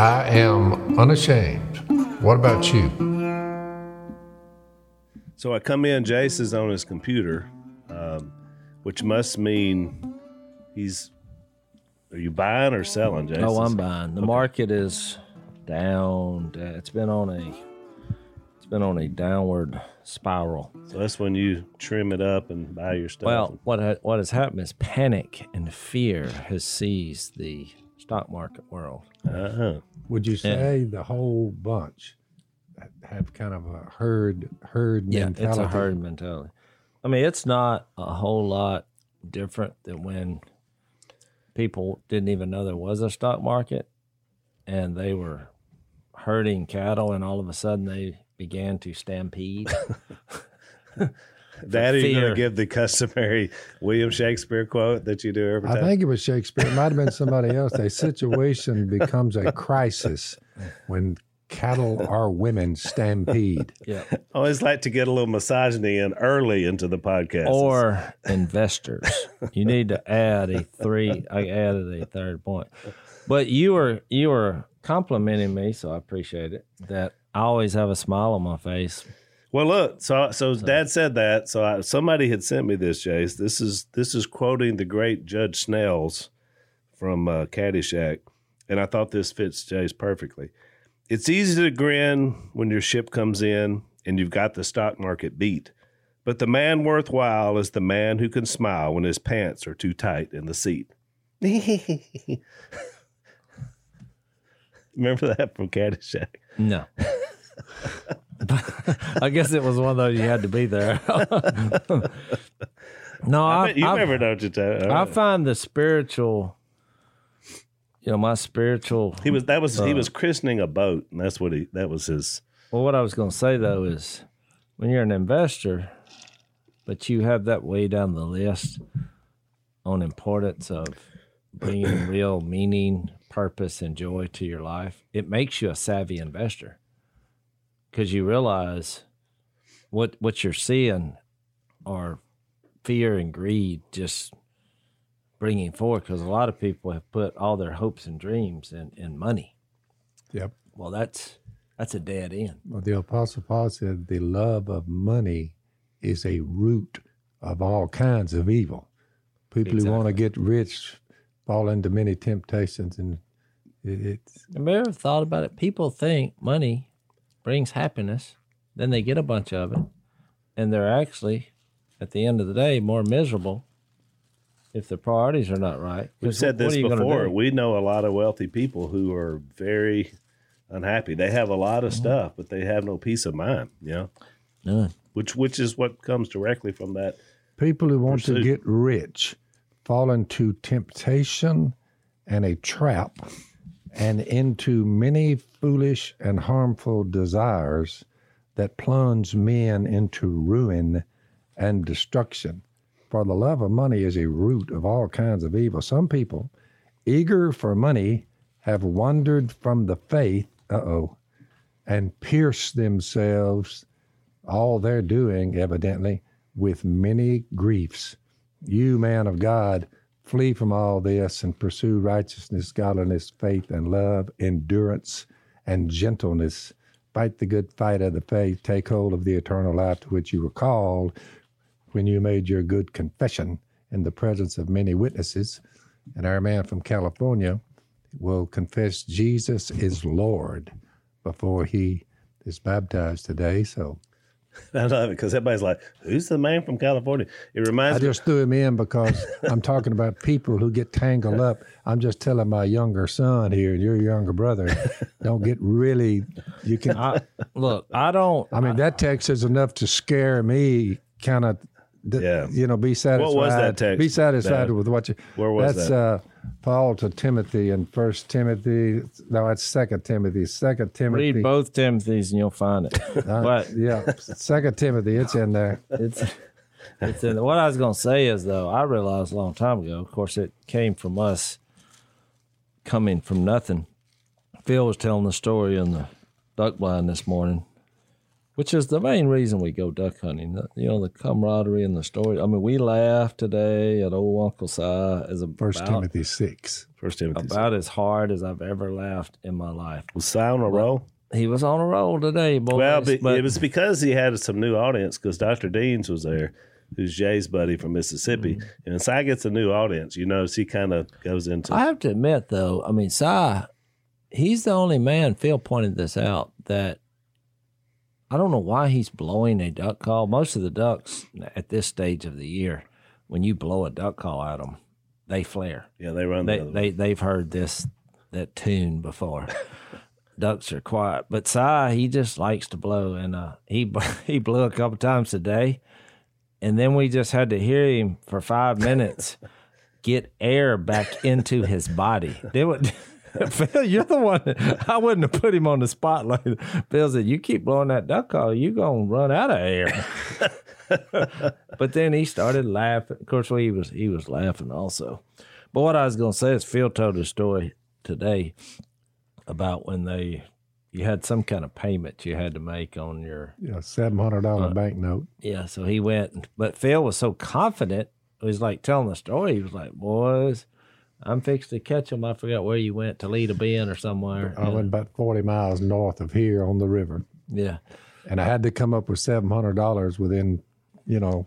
I am unashamed. What about you? So I come in, Jase is on his computer, um, which must mean he's. Are you buying or selling, Jase? Oh, I'm buying. The market is down. uh, It's been on a it's been on a downward spiral. So that's when you trim it up and buy your stuff. Well, what ha- what has happened is panic and fear has seized the stock market world. uh-huh. Would you say the whole bunch have kind of a herd herd Yeah, mentality? it's a herd mentality. I mean, it's not a whole lot different than when people didn't even know there was a stock market and they were herding cattle and all of a sudden they began to stampede. Daddy, you going to give the customary William Shakespeare quote that you do every time. I think it was Shakespeare. It might have been somebody else. A situation becomes a crisis when cattle or women stampede. yeah. I always like to get a little misogyny in early into the podcast. Or investors. You need to add a three I added a third point. But you were you were complimenting me, so I appreciate it. That I always have a smile on my face Well, look, so so Dad said that. So I, somebody had sent me this, Jase. This is this is quoting the great Judge Smails from uh, Caddyshack, and I thought this fits Jase perfectly. It's easy to grin when your ship comes in and you've got the stock market beat, but the man worthwhile is the man who can smile when his pants are too tight in the seat. Remember that from Caddyshack? No. I guess it was one of those you had to be there. no, I I, you I, never know what you tell. I find the spiritual, you know, my spiritual. He was that was he uh, was christening a boat, and that's what he that was his. Well, what I was going to say though is, when you're an investor, but you have that way down the list on importance of bringing real meaning, purpose, and joy to your life, it makes you a savvy investor because you realize what what you're seeing are fear and greed just bringing forward because a lot of people have put all their hopes and dreams in, in money. Yep. Well, that's that's a dead end. Well, the Apostle Paul said the love of money is a root of all kinds of evil. People who want to get rich fall into many temptations, and it, it's Have you ever thought about it? People think money brings happiness, then they get a bunch of it, and they're actually, at the end of the day, more miserable if the priorities are not right. We've said this are you gonna before. We know a lot of wealthy people who are very unhappy. They have a lot of stuff, but they have no peace of mind. You know, None. which which is what comes directly from that. people who want to get rich fall into temptation and a trap and into many foolish and harmful desires that plunge men into ruin and destruction. For the love of money is a root of all kinds of evil. Some people, eager for money, have wandered from the faith, uh oh, and pierced themselves, all they're doing, evidently, with many griefs. You, man of God, flee from all this and pursue righteousness, godliness, faith, and love, endurance, and gentleness. Fight the good fight of the faith. Take hold of the eternal life to which you were called when you made your good confession in the presence of many witnesses. And our man from California will confess Jesus is Lord before he is baptized today. So I love it because everybody's like, "Who's the man from California?" It I reminds me. I just threw him in because I'm talking about people who get tangled up. I'm just telling my younger son here, and your younger brother, don't get really. You can. I, I, look, I don't. I mean, that text is enough to scare me. Kind of. Yeah. You know, be satisfied. What was that text, Be satisfied Dad? with what you. Where was that's, that? uh, Paul to Timothy in First Timothy. No, it's Second Timothy. Second Timothy. Read both Timothy's and you'll find it. Uh, but yeah, Second Timothy. It's in there. it's it's in what I was going to say is though I realized a long time ago. Of course, it came from us coming from nothing. Phil was telling the story in the duck blind this morning which is the main reason we go duck hunting. The- You know, the camaraderie and the story. I mean, we laughed today at old Uncle Si as a First about, Timothy six. First Timothy. about as hard as I've ever laughed in my life. was Si on a roll? He was on a roll today, boys. Well, be, but it was because he had some new audience because Dr. Deans was there, who's Jay's buddy from Mississippi. Mm-hmm. And when Si gets a new audience, you notice he kind of goes into. I have to admit, though, I mean, Si, he's the only man. Phil pointed this out that I don't know why he's blowing a duck call. Most of the ducks at this stage of the year, when you blow a duck call at them, they flare. yeah, they run They the they they've heard this that tune before. Ducks are quiet, but Si he just likes to blow, and uh, he he blew a couple times today, and then we just had to hear him for five minutes get air back into his body. They would. Phil, you're the one. That, I wouldn't have put him on the spotlight. Phil said, "You keep blowing that duck call, you're gonna run out of air." but then he started laughing. Of course, he was he was laughing also. But what I was going to say is Phil told a story today about when they you had some kind of payment you had to make on your Yeah, seven hundred dollar uh, banknote. yeah. So he went, but Phil was so confident. He was like telling the story. He was like, "Boys, I'm fixed to catch him. I forgot where you went to lead a bin or somewhere." I went about forty miles north of here on the river, yeah, and I had to come up with seven hundred dollars within, you know,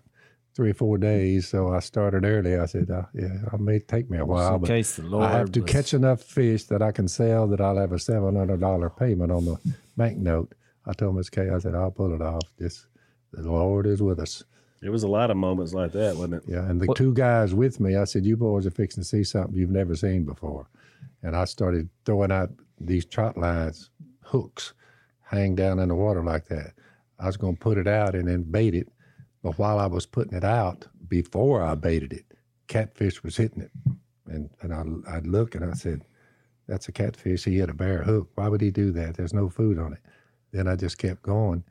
three or four days. So I started early. I said, uh, "Yeah, it may take me a while, but case the Lord I have to was- catch enough fish that I can sell that I'll have a seven hundred dollar payment on the banknote." I told Miss Kay, I said, "I'll pull it off. Just the Lord is with us." There was a lot of moments like that, wasn't it? Yeah, and the two guys with me, I said, "You boys are fixing to see something you've never seen before," and I started throwing out these trot lines, hooks, hang down in the water like that. I was going to put it out and then bait it, but while I was putting it out, before I baited it, catfish was hitting it, and and I I'd look and I said, "That's a catfish. He hit a bare hook. Why would he do that? There's no food on it." Then I just kept going.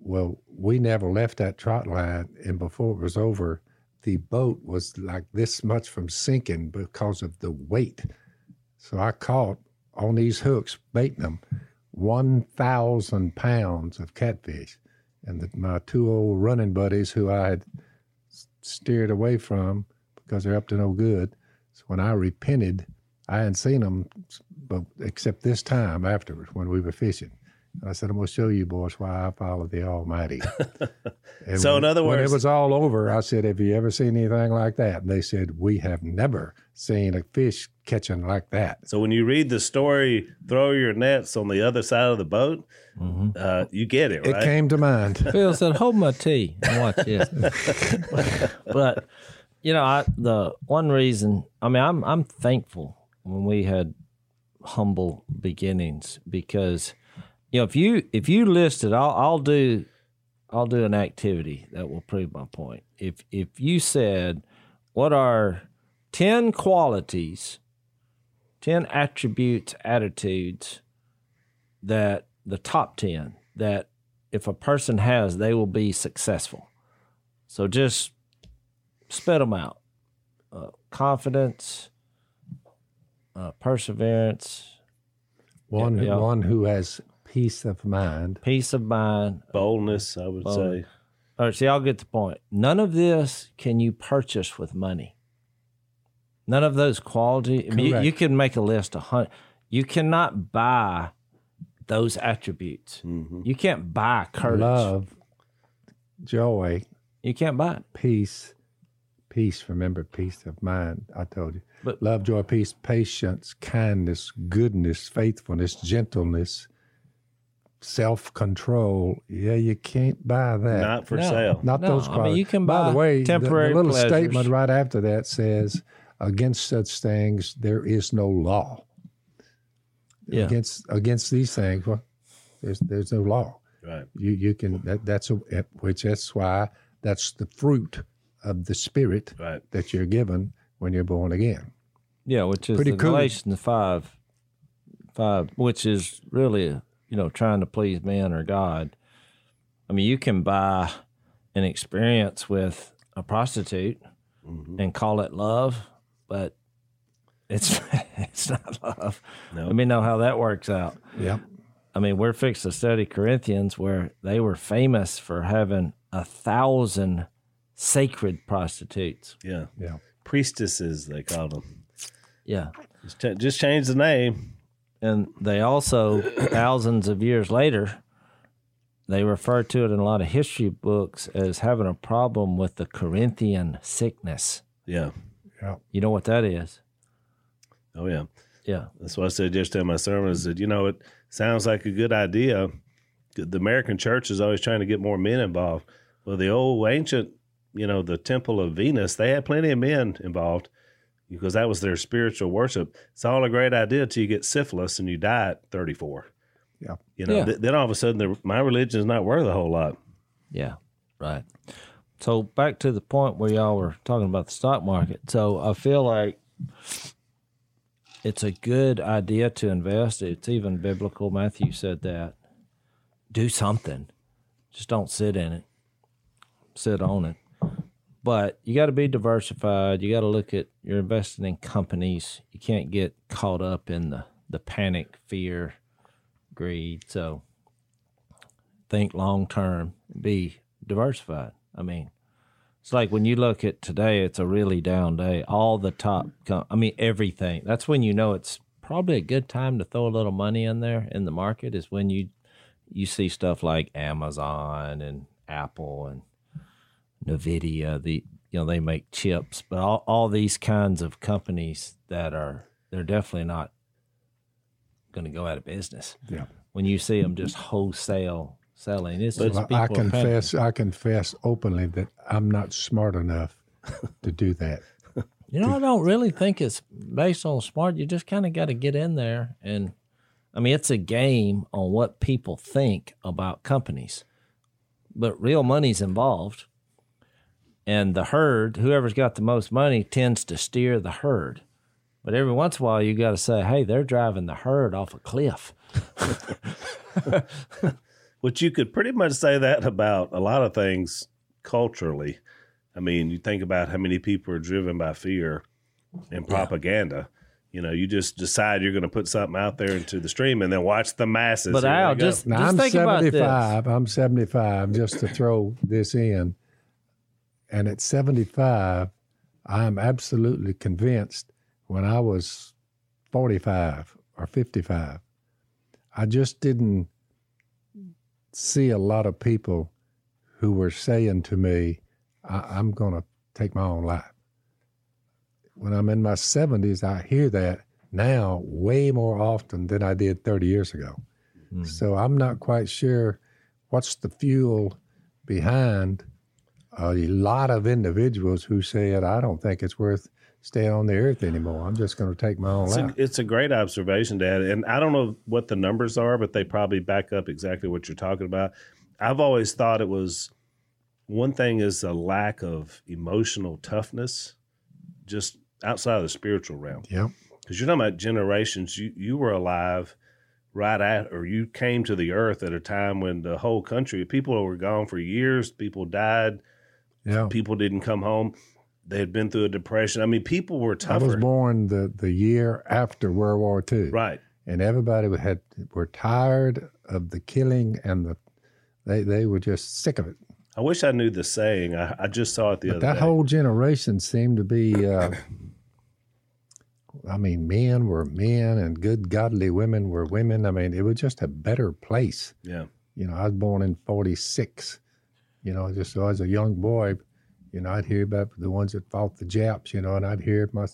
Well, we never left that trot line, and before it was over, the boat was like this much from sinking because of the weight. So I caught on these hooks, baiting them, 1,000 pounds of catfish. And the, my two old running buddies who I had steered away from because they're up to no good. So when I repented, I hadn't seen them, but except this time afterwards when we were fishing. I said, I'm going to show you boys why I follow the Almighty. And So in when- other when it was all over, I said, "Have you ever seen anything like that?" And they said, "We have never seen a fish catching like that." So when you read the story, throw your nets on the other side of the boat, uh, you get it, It right? came to mind. Phil said, "Hold my tea and watch this." but you know, I, the one reason I mean, I'm I'm thankful when we had humble beginnings because you know if you if you listed, I'll I'll do I'll do an activity that will prove my point. If if you said, "What are ten qualities, ten attributes, attitudes that the top ten that if a person has, they will be successful. So just spit them out. Uh, confidence, uh, perseverance, One, Yeah. one who has peace of mind. peace of mind. Boldness, I would say. All right, see, I'll get the point. None of this can you purchase with money. None of those quality. I mean, you, you can make a list of hundred. You cannot buy those attributes. Mm-hmm. You can't buy courage. Love, joy, You can't buy it. peace, peace. Remember, peace of mind. I told you. But- love, joy, peace, patience, kindness, goodness, faithfulness, gentleness, self control. Yeah, you can't buy that. Not for No. sale. Not No, those I mean, you can By buy the way, the- temporary the, little pleasures. statement right after that says, "Against such things there is no law." Yeah. Against against these things, well, there's there's no law. Right. You you can that that's a eh, which that's why that's the fruit of the spirit Right. that you're given when you're born again. Yeah, which is Pretty the cool. Galatians five, five, which is really you know trying to please man or God. I mean, you can buy an experience with a prostitute mm-hmm. and call it love, but it's it's not love. No. Let me know how that works out. Yep. I mean, we're fixed to study Corinthians where they were famous for having a thousand sacred prostitutes. Yeah. Yeah. Priestesses, they called them. Yeah. Just, ch- just change the name. And they also, thousands of years later, they refer to it in a lot of history books as having a problem with the Corinthian sickness. Yeah. Yeah. You know what that is? Oh, yeah. Yeah. That's what I said just in my sermon is that, you know, it sounds like a good idea. The American church is always trying to get more men involved. Well, the old ancient, you know, the temple of Venus, they had plenty of men involved because that was their spiritual worship. It's all a great idea until you get syphilis and you die at 34. Yeah. You know, Yeah. th- then all of a sudden, my religion is not worth a whole lot. Yeah, right. So back to the point where y'all were talking about the stock market. So I feel like it's a good idea to invest. It's even biblical. Matthew said that. Do something. Just don't sit in it. Sit on it. But you got to be diversified. You got to look at you're investing in companies. You can't get caught up in the the panic, fear, greed. So think long term, be diversified. I mean, it's like when you look at today, it's a really down day. All the top, com- I mean, everything. That's when you know it's probably a good time to throw a little money in there in the market. Is when you you see stuff like Amazon and Apple and Nvidia. The you know they make chips, but all all these kinds of companies that are they're definitely not going to go out of business Yeah. when you see them just wholesale selling. It's just Well, I confess, I confess openly that I'm not smart enough to do that. You know, I don't really think it's based on smart. You just kind of got to get in there, and I mean, it's a game on what people think about companies, but real money's involved, and the herd, whoever's got the most money, tends to steer the herd. But every once in a while, you got to say, "Hey, they're driving the herd off a cliff." Which you could pretty much say that about a lot of things culturally. I mean, you think about how many people are driven by fear and propaganda. You know, you just decide you're going to put something out there into the stream and then watch the masses. But Here Al, they go. just Now just I'm think about this. 75. I'm 75. Just to throw this in, and at 75, I'm absolutely convinced. When I was 45 or 55, I just didn't see a lot of people who were saying to me, I- "I'm going to take my own life." When I'm in my 70s, I hear that now way more often than I did 30 years ago. Hmm. So I'm not quite sure what's the fuel behind a lot of individuals who said, I don't think it's worth staying on the earth anymore. I'm just going to take my own It's life. a, it's a great observation, Dad. And I don't know what the numbers are, but they probably back up exactly what you're talking about. I've always thought it was one thing is a lack of emotional toughness, just outside of the spiritual realm. Yeah. Because you're talking about generations. You you were alive right at, or you came to the earth at a time when the whole country, people were gone for years. People died. Yeah. People didn't come home. They had been through a depression. I mean, people were I was born the, the year after World War II. Right. And everybody had were tired of the killing and the they, they were just sick of it. I wish I knew the saying. I, I just saw it the But other that day. whole generation seemed to be, uh, I mean, men were men and good, godly women were women. I mean, it was just a better place. yeah. You know, I was born in 46. You know, just so as a young boy, you know, I'd hear about the ones that fought the Japs, you know, and I'd hear my,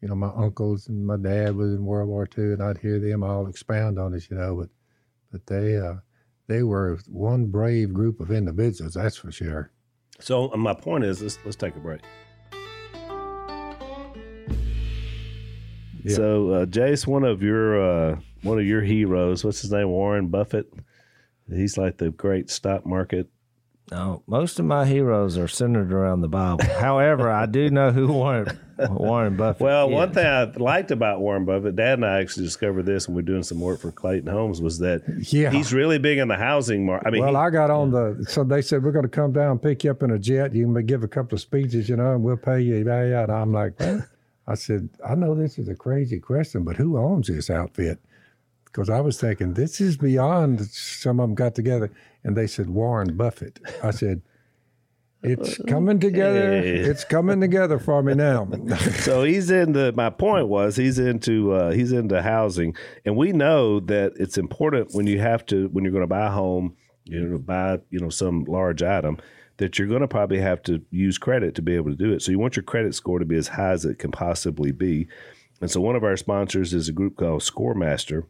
you know, my uncles and my dad was in World War II, and I'd hear them all expound on it, you know, but, but they, uh, they were one brave group of individuals, that's for sure. So uh, my point is, let's let's take a break. Yeah. So uh, Jase, one of your uh, one of your heroes, what's his name? Warren Buffett. He's like the great stock market. No, most of my heroes are centered around the Bible. However, I do know who Warren Warren Buffett. Well, is. one thing I liked about Warren Buffett, Dad and I actually discovered this when we are doing some work for Clayton Homes, was that Yeah. he's really big in the housing market. I mean, Well, he- I got on the, so they said, we're going to come down and pick you up in a jet. You can give a couple of speeches, you know, and we'll pay you. Yeah, yeah. And I'm like, what? I said, I know this is a crazy question, but who owns this outfit? because I was thinking this is beyond. Some of them got together and they said Warren Buffett. I said. It's coming together. It's coming together for me now. so he's into my point was he's into uh, he's into housing and we know that it's important when you have to when you're going to buy a home you know buy you know some large item that you're going to probably have to use credit to be able to do it so you want your credit score to be as high as it can possibly be and so one of our sponsors is a group called scoremaster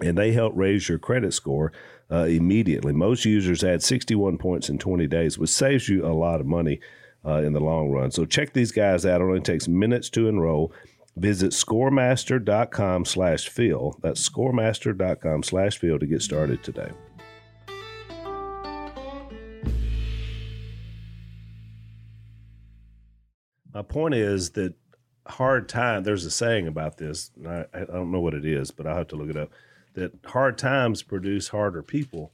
and they help raise your credit score uh, immediately. Most users add 61 points in 20 days, which saves you a lot of money uh, in the long run. So check these guys out. It only takes minutes to enroll. Visit scoremaster.com slash Phil. That's scoremaster.com slash Phil to get started today. My point is that hard time, there's a saying about this. and I, I don't know what it is, but I'll have to look it up. That hard times produce harder people.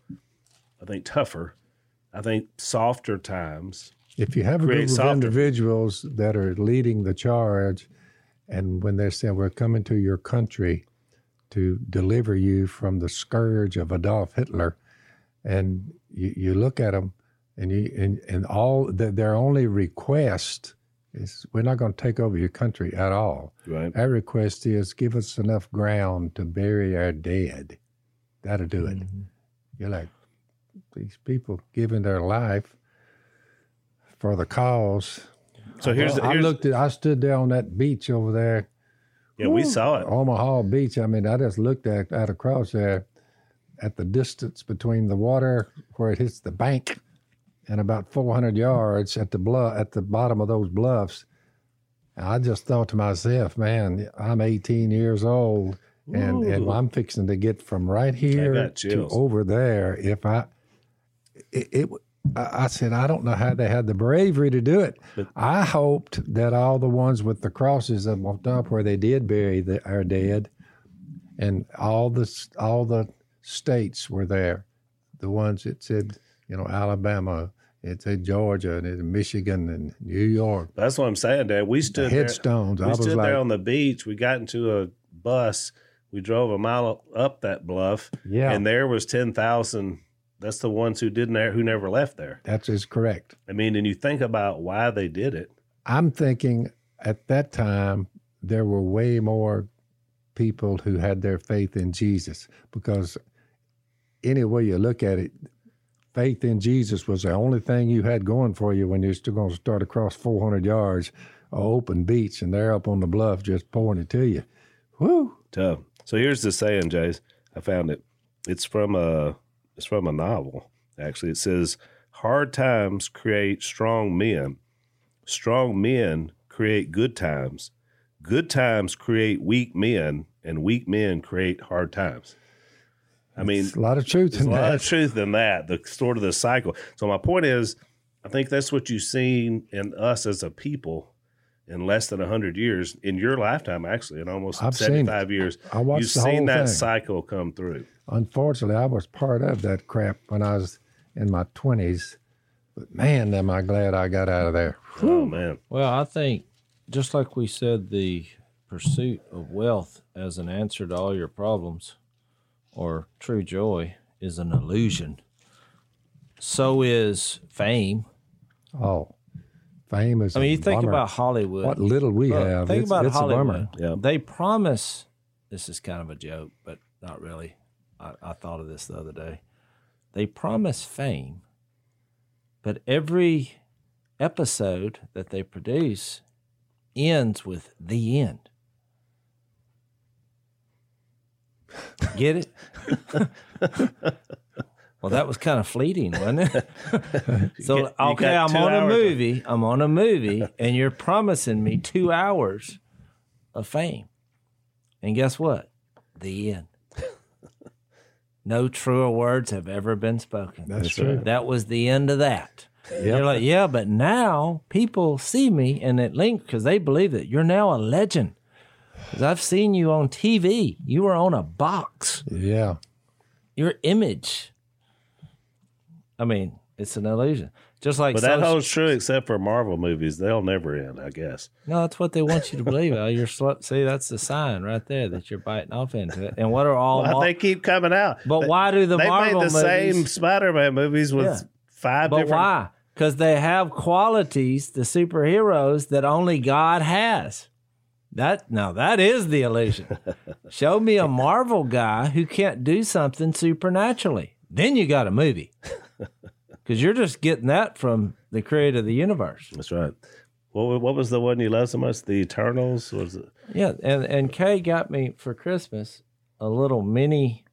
I think tougher. I think softer times If you have a group of softer. individuals that are leading the charge, and when they're saying, We're coming to your country to deliver you from the scourge of Adolf Hitler, and you, you look at them, and, you, and, and all the, their only request is, We're not going to take over your country at all. right? Our request is, Give us enough ground to bury our dead. That'll do it. Mm-hmm. You're like, these people giving their life for the cause. So here's, I here's looked at, I stood there on that beach over there, yeah, we saw it. Omaha Beach. I mean, I just looked at, at across there at the distance between the water where it hits the bank and about 400 yards at the bluff, at the bottom of those bluffs. I just thought to myself, man, I'm 18 years old and, and I'm fixing to get from right here to over there. If I, it, it I said, I don't know how they had the bravery to do it. But- I hoped that all the ones with the crosses up on top where they did bury the, our dead, and all the all the states were there, the ones that said, you know, Alabama, it said Georgia, and it, Michigan, and New York. That's what I'm saying, Dad. We The stood there. headstones. I We was stood like, there on the beach. We got into a bus. We drove a mile up that bluff, yeah, and there was ten thousand. That's the ones who didn't who never left there. that is correct. I mean, and you think about why they did it. I'm thinking at that time there were way more people who had their faith in Jesus because any way you look at it, faith in Jesus was the only thing you had going for you when you're still going to start across 400 yards of open beach and they're up on the bluff just pouring it to you. Whoo! Tough. So here's the saying, Jase. I found it. It's from a it's from a novel. Actually, it says, "Hard times create strong men. Strong men create good times. Good times create weak men, and weak men create hard times." I mean, There's a lot of truth in a lot that. of truth in that. The sort of the cycle. So my point is, I think that's what you've seen in us as a people in less than hundred years in your lifetime, actually, in almost I've seen seventy it. five years. I watched You've the seen whole that thing. cycle come through. Unfortunately, I was part of that crap when I was in my 20s. But man, am I glad I got out of there. Oh man, Well, I think just like we said, the pursuit of wealth as an answer to all your problems or true joy is an illusion. So is fame. Oh, fame is. I mean, a you think bummer. about Hollywood. what little we Look, have. Think it's, about it's a bummer. Hollywood. Yeah. They promise. This is kind of a joke, but not really. I, I thought of this the other day. They promise fame, but every episode that they produce ends with the end. Get it? well, that was kind of fleeting, wasn't it? so get- okay, I'm on a hours. movie. I'm on a movie, and you're promising me two hours of fame, and guess what? The end. No truer words have ever been spoken. That's true. That was the end of that. Yep. You're like, yeah, but now people see me and it linked because they believe that you're now a legend. Because I've seen you on TV. You were on a box. Yeah. Your image. I mean, it's an illusion. Just like But that social- holds true except for Marvel movies. They'll never end, I guess. No, that's what they want you to believe. Al. You're sl- see, that's the sign right there that you're biting off into it. And what are all? Why Mar- they keep coming out. but They- why do the they Marvel made the same? Spider-Man movies with Yeah. five But different. why? Because they have qualities, the superheroes that only God has. That now that is the illusion. Show me a Marvel guy who can't do something supernaturally. Then you got a movie. Because you're just getting that from the creator of the universe. That's right. What, what was the one you loved so much? The Eternals was it? Yeah, and and Kay got me for Christmas a little mini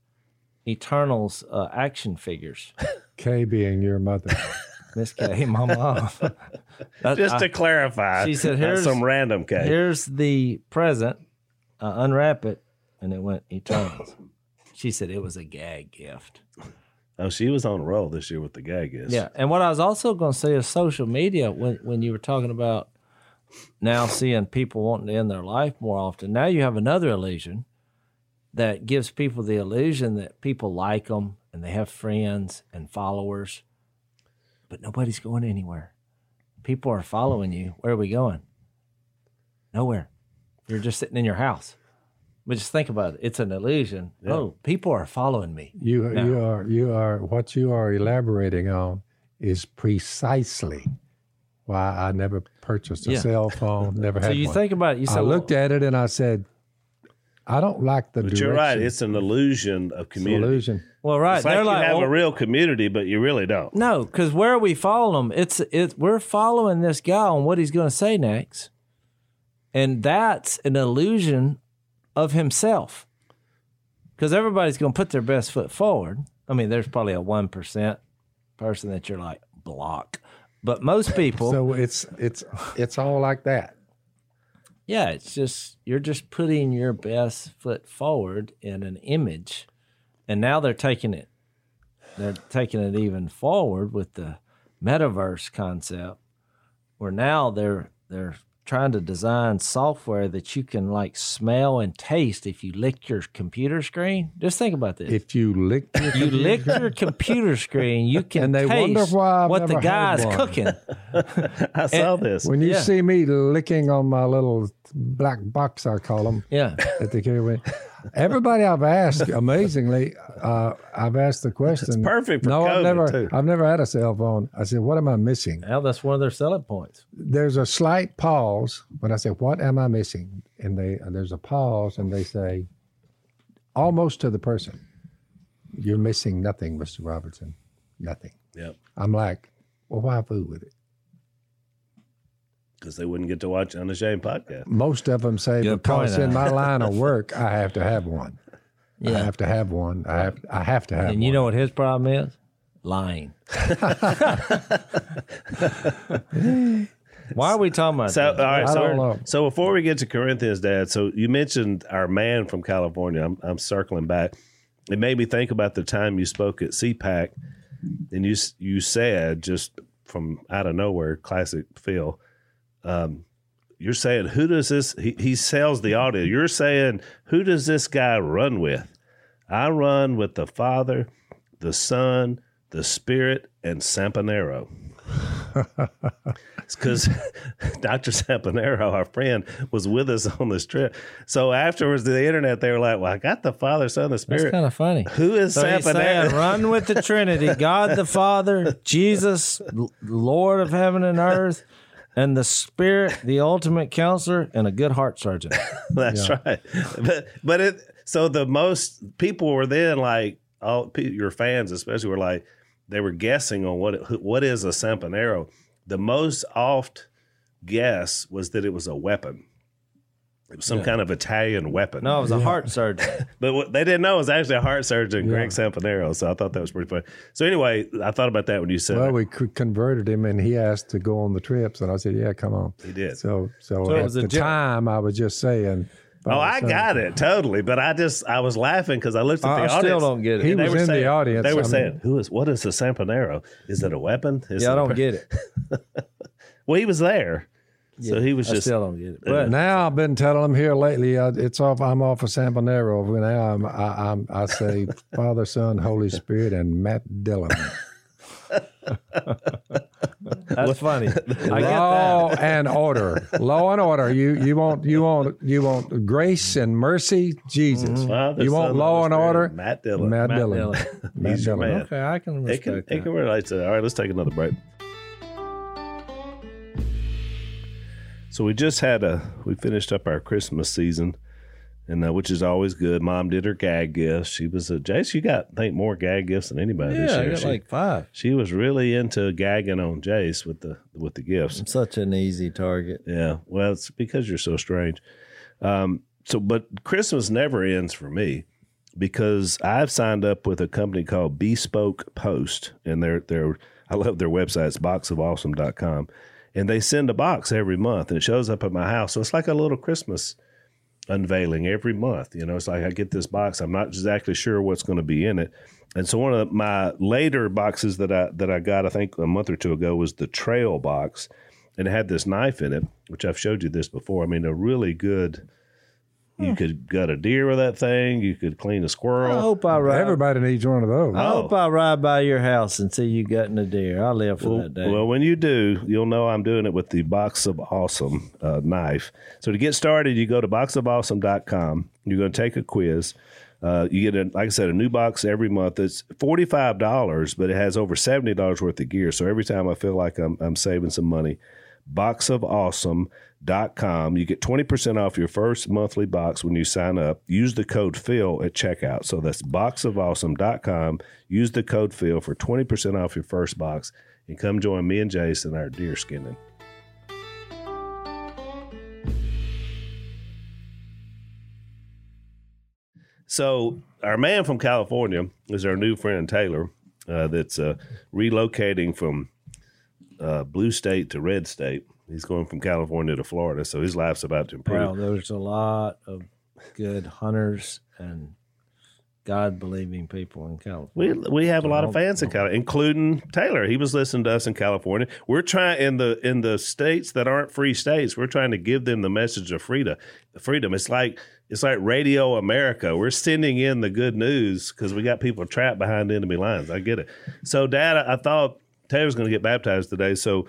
Eternals uh, action figures. Kay being your mother. Miss Kay, my mom. That- Just I- to clarify, she said, "Here's- some random cake." here's the present. Uh, unwrap it, and it went Eternals. She said it was a gag gift. Oh, she was on a roll this year with the gag. Yes. Yeah, and what I was also going to say is social media. When when you were talking about now seeing people wanting to end their life more often, now you have another illusion that gives people the illusion that people like them and they have friends and followers, but nobody's going anywhere. People are following you. Where are we going? Nowhere. You're just sitting in your house. But just think about it. It's an illusion. Oh, people are following me. You No. you are you are what you are elaborating on is precisely why I never purchased a Yeah. cell phone. Never had So you one. think about it. You said, I looked at it and I said, I don't like the But direction. you're right. It's an illusion of It's an community. illusion. well, right. It's like They're you like, have well, a oh. real community, but you really don't. No, because where are we following them, It's it. We're following this guy on what he's going to say next, and that's an illusion of himself. Because everybody's going to put their best foot forward. I mean, there's probably a one percent person that you're like block, but most people, So it's it's it's all like that. Yeah, it's just you're just putting your best foot forward in an image, and now they're taking it, they're taking it even forward with the metaverse concept, where now they're they're trying to design software that you can like smell and taste if you lick your computer screen. Just think about this. If you lick your you lick your computer screen, you can And they taste wonder why I've what the guy's cooking. I saw this. when you Yeah. see me licking on my little black box, I call them Yeah. at the carry. Everybody I've asked, amazingly, uh, I've asked the question. perfect for no, I've COVID, never, too. I've never had a cell phone. I said, "What am I missing?" Well, that's one of their selling points. There's a slight pause when I say, "What am I missing?" And they, and there's a pause, and they say, almost to the person, "You're missing nothing, Mister Robertson, nothing." Yep. I'm like, "Well, why fool with it?" Because they wouldn't get to watch Unashamed podcast. Most of them say Good because in my line of work, I have to have one. Yeah. I have to have one. I have. I have to have And one. you know what his problem is? Lying. Why are we talking about So, all this? right. I So, don't know. so before we get to Corinthians, Dad, so you mentioned our man from California. I'm, I'm circling back. It made me think about the time you spoke at CPAC, and you you said just from out of nowhere, classic Phil. Um, you're saying who does this? He, he sells the audio. You're saying who does this guy run with? I run with the Father, the Son, the Spirit, and Sampognaro. because Dr. Sampognaro, our friend, was with us on this trip. So afterwards, the internet, they were like, "Well, I got the Father, Son, the Spirit. That's kind of funny. Who is So he's saying, Sampognaro?" run with the Trinity, God the Father, Jesus, Lord of heaven and earth, and the Spirit, the ultimate counselor, and a good heart surgeon. That's right. But but it so the most people were then like all your fans especially were like they were guessing on what it, what is a Sampognaro. The most oft guess was that it was a weapon. It was some Yeah. kind of Italian weapon. No, it was a heart surgeon. But what they didn't know it was actually a heart surgeon, Greg Sampognaro. So I thought that was pretty funny. So anyway, I thought about that when you said Well, that. we converted him, and he asked to go on the trips, and I said, "Yeah, come on." He did. So, so, So at the joke. time, I was just saying. Oh, I got it totally, but I just I was laughing because I looked at I the I audience. still don't get it. He they was were in saying- the audience. They were I mean- saying, "Who is what is a Sampognaro? Is it a weapon?" Is yeah, I it a don't per-" get it. Well, he was there, so he was I just. still don't get it. But Now I've been telling him here lately. Uh, it's off. I'm off of Sampognaro. Now I'm, I, I'm, I say Father, Son, Holy Spirit, and Matt Dillon. That's funny. I get Law that. and order. Law and order. You you want you want you want grace and mercy, Jesus. Father, you want Holy law and order, Matt Dillon. Matt, Matt Dillon. Dillon. Matt Dillon. Okay, I can It respect can, it can relate to that. All right, let's take another break. So we just had a we finished up our Christmas season, and uh, which is always good. Mom did her gag gifts. She was a Jase. You got I think more gag gifts than anybody this Yeah, I got She, like five. she was really into gagging on Jase with the with the gifts. I'm such an easy target. Yeah, well, it's because you're so strange. Um, so, but Christmas never ends for me because I've signed up with a company called Bespoke Post, and they're they're I love their website. It's boxofawesome.com. and they send a box every month, and it shows up at my house. So it's like a little Christmas unveiling every month. You know, it's like I get this box. I'm not exactly sure what's going to be in it. And so one of my later boxes that I that I got, I think a month or two ago, was the Trail box, and it had this knife in it, which I've showed you this before. I mean, a really good. You could gut a deer with that thing. You could clean a squirrel. I hope I ride. Everybody needs one of those. I hope I ride by your house and see you gutting a deer. I live for Well, that day. well, when you do, you'll know I'm doing it with the Box of Awesome uh, knife. So to get started, you go to boxofawesome.com. You're going to take a quiz. Uh, you get, a, like I said, a new box every month. It's $45, but it has over $70 worth of gear. So every time I feel like I'm, I'm saving some money, boxofawesome.com. You get 20% off your first monthly box when you sign up. Use the code PHIL at checkout. So that's boxofawesome.com. Use the code PHIL for 20% off your first box and come join me and Jason our deer skinning. So our man from California is our new friend Taylor, uh, that's uh, relocating from uh, blue state to red state. He's going from California to Florida, so his life's about to improve. Wow, there's a lot of good hunters and God believing people in California. we we have a lot of fans in California, including Taylor. He was listening to us in California. We're trying in the in the states that aren't free states. We're trying to give them the message of freedom. Freedom. It's like it's like Radio America. We're sending in the good news because we got people trapped behind enemy lines. I get it. So, Dad, I thought Taylor's going to get baptized today. So,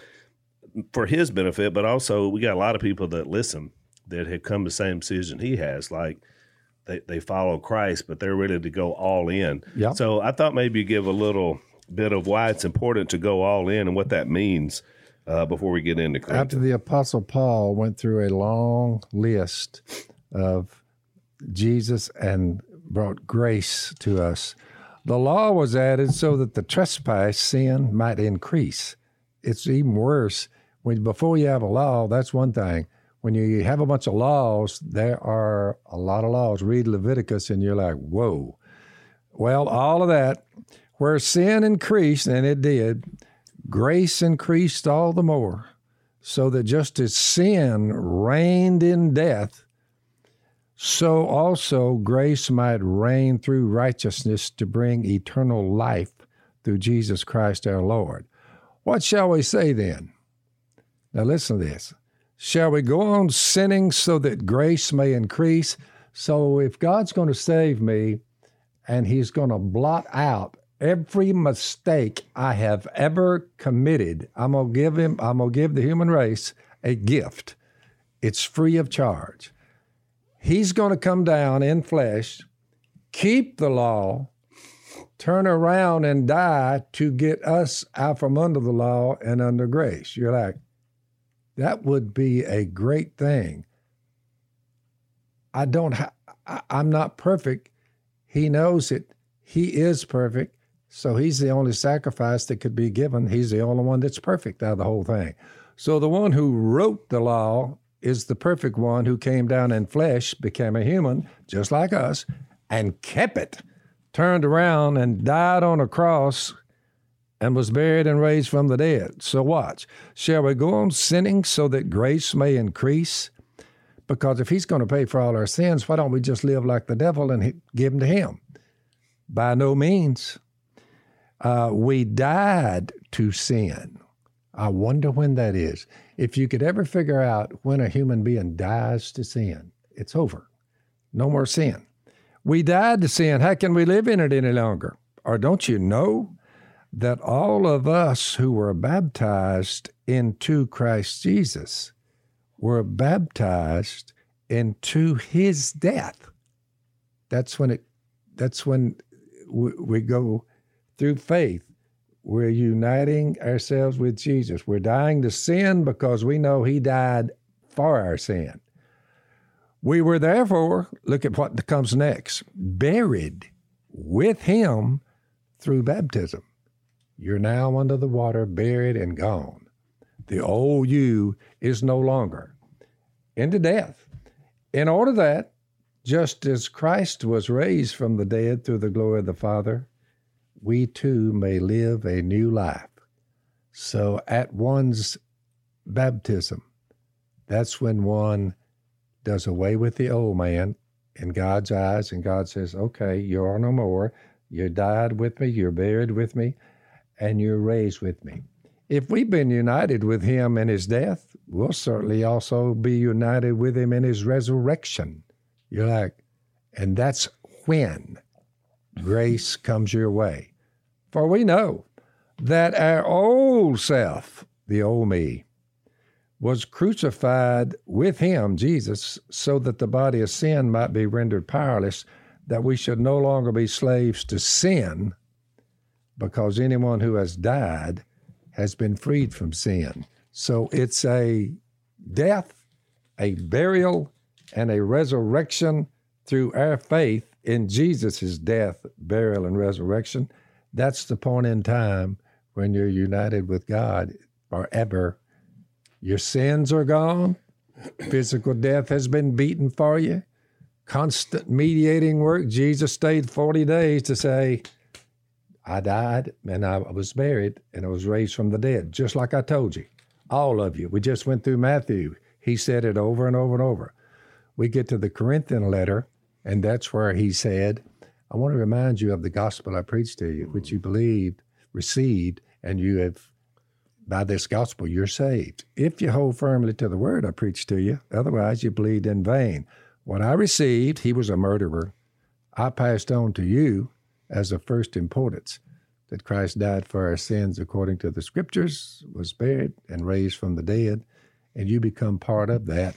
for his benefit, but also we got a lot of people that listen that have come to the same decision he has. Like they, they follow Christ, but they're ready to go all in. Yep. So I thought maybe you give a little bit of why it's important to go all in and what that means uh, before we get into Christ. After the Apostle Paul went through a long list of Jesus and brought grace to us, the law was added so that the trespass sin might increase. It's even worse when before you have a law. That's one thing. When you have a bunch of laws, there are a lot of laws. Read Leviticus, and you're like, "Whoa!" Well, all of that, where sin increased, and it did, grace increased all the more so that just as sin reigned in death, so also grace might reign through righteousness to bring eternal life through Jesus Christ our Lord. What shall we say then? Now listen to this. Shall we go on sinning so that grace may increase? So if God's going to save me and he's going to blot out every mistake I have ever committed, I'm going to give him I'm going to give the human race a gift. It's free of charge. He's going to come down in flesh, keep the law, turn around and die to get us out from under the law and under grace. You're like, that would be a great thing. I don't. Ha- I, I'm not perfect. He knows it. He is perfect. So he's the only sacrifice that could be given. He's the only one that's perfect out of the whole thing. So the one who wrote the law is the perfect one who came down in flesh, became a human, just like us, and kept it, turned around and died on a cross and was buried and raised from the dead. So watch. Shall we go on sinning so that grace may increase? Because if he's going to pay for all our sins, why don't we just live like the devil and give them to him? By no means. Uh, we died to sin. I wonder when that is. If you could ever figure out when a human being dies to sin, it's over. No more sin. We died to sin. How can we live in it any longer? Or don't you know that all of us who were baptized into Christ Jesus were baptized into his death. That's when it that's when we, we go through faith. We're uniting ourselves with Jesus. We're dying to sin because we know he died for our sin. We were therefore, look at what comes next, buried with him through baptism. You're now under the water, buried and gone. The old you is no longer into death. In order that, just as Christ was raised from the dead through the glory of the Father, we too may live a new life. So at one's baptism, that's when one does away with the old man in God's eyes, and God says, Okay, you are no more. You died with me, you're buried with me, and you're raised with me. If we've been united with him in his death, we'll certainly also be united with him in his resurrection. You're like, and that's when grace comes your way. For we know that our old self, the old me, was crucified with him, Jesus, so that the body of sin might be rendered powerless, that we should no longer be slaves to sin, because anyone who has died has been freed from sin. So it's a death, a burial, and a resurrection through our faith in Jesus' death, burial, and resurrection. That's the point in time when you're united with God forever. Your sins are gone. Physical death has been beaten for you. Constant mediating work. Jesus stayed 40 days to say, I died and I was buried and I was raised from the dead, just like I told you. All of you. We just went through Matthew. He said it over and over and over. We get to the Corinthian letter, and that's where he said, I want to remind you of the gospel I preached to you, which mm. you believed, received, and you have, by this gospel, you're saved. If you hold firmly to the word I preached to you, otherwise you believed in vain. What I received, he was a murderer. I passed on to you as of first importance that Christ died for our sins according to the scriptures, was buried, and raised from the dead, and you become part of that,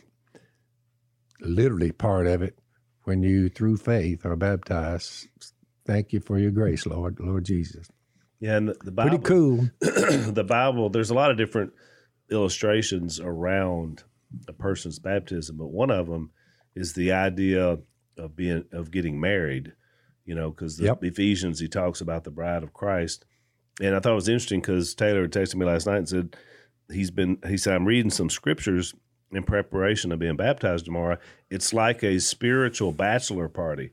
literally part of it, when you, through faith, are baptized. Thank you for your grace, Lord, Lord Jesus. Yeah, and the, the Bible, Pretty cool. the Bible, there's a lot of different illustrations around a person's baptism, but one of them is the idea of being of getting married. You know, because the Yep. Ephesians he talks about the bride of Christ, and I thought it was interesting because Taylor texted me last night and said he's been he said I'm reading some scriptures in preparation of being baptized tomorrow. It's like a spiritual bachelor party.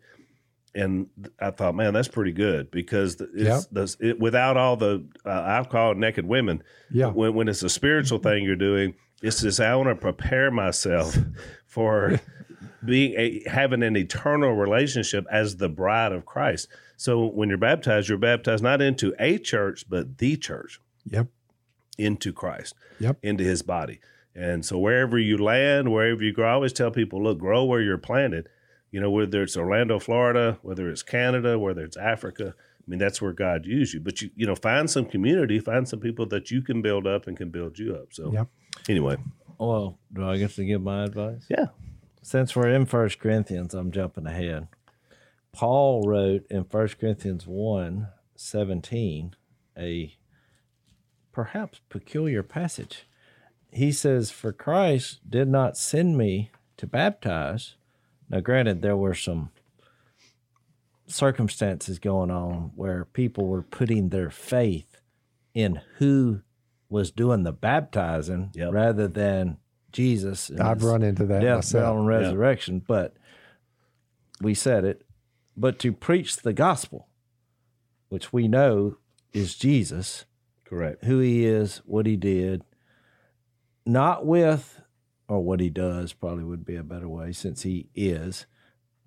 And I thought, man, that's pretty good because it's, the, it, without all the uh, alcohol, naked women, Yeah. when, when it's a spiritual thing you're doing, it's just I want to prepare myself for being a, having an eternal relationship as the bride of Christ. So when you're baptized, you're baptized not into a church, but the church Yep. into Christ, Yep. into His body. And so wherever you land, wherever you grow, I always tell people, look, grow where you're planted. You know, whether it's Orlando, Florida, whether it's Canada, whether it's Africa. I mean, that's where God used you. But you, you know, find some community, find some people that you can build up and can build you up. So, Yep. anyway, Well, do I get to give my advice? yeah, Since we're in First Corinthians, I'm jumping ahead. Paul wrote in First Corinthians 1 17, a perhaps peculiar passage. He says, For Christ did not send me to baptize. Now, granted, there were some circumstances going on where people were putting their faith in who was doing the baptizing Yep. rather than Jesus. I've run into that death, myself. burial, and resurrection. But we said it. But to preach the gospel, which we know is Jesus, correct. who he is, what he did, not with, or what he does probably would be a better way since he is,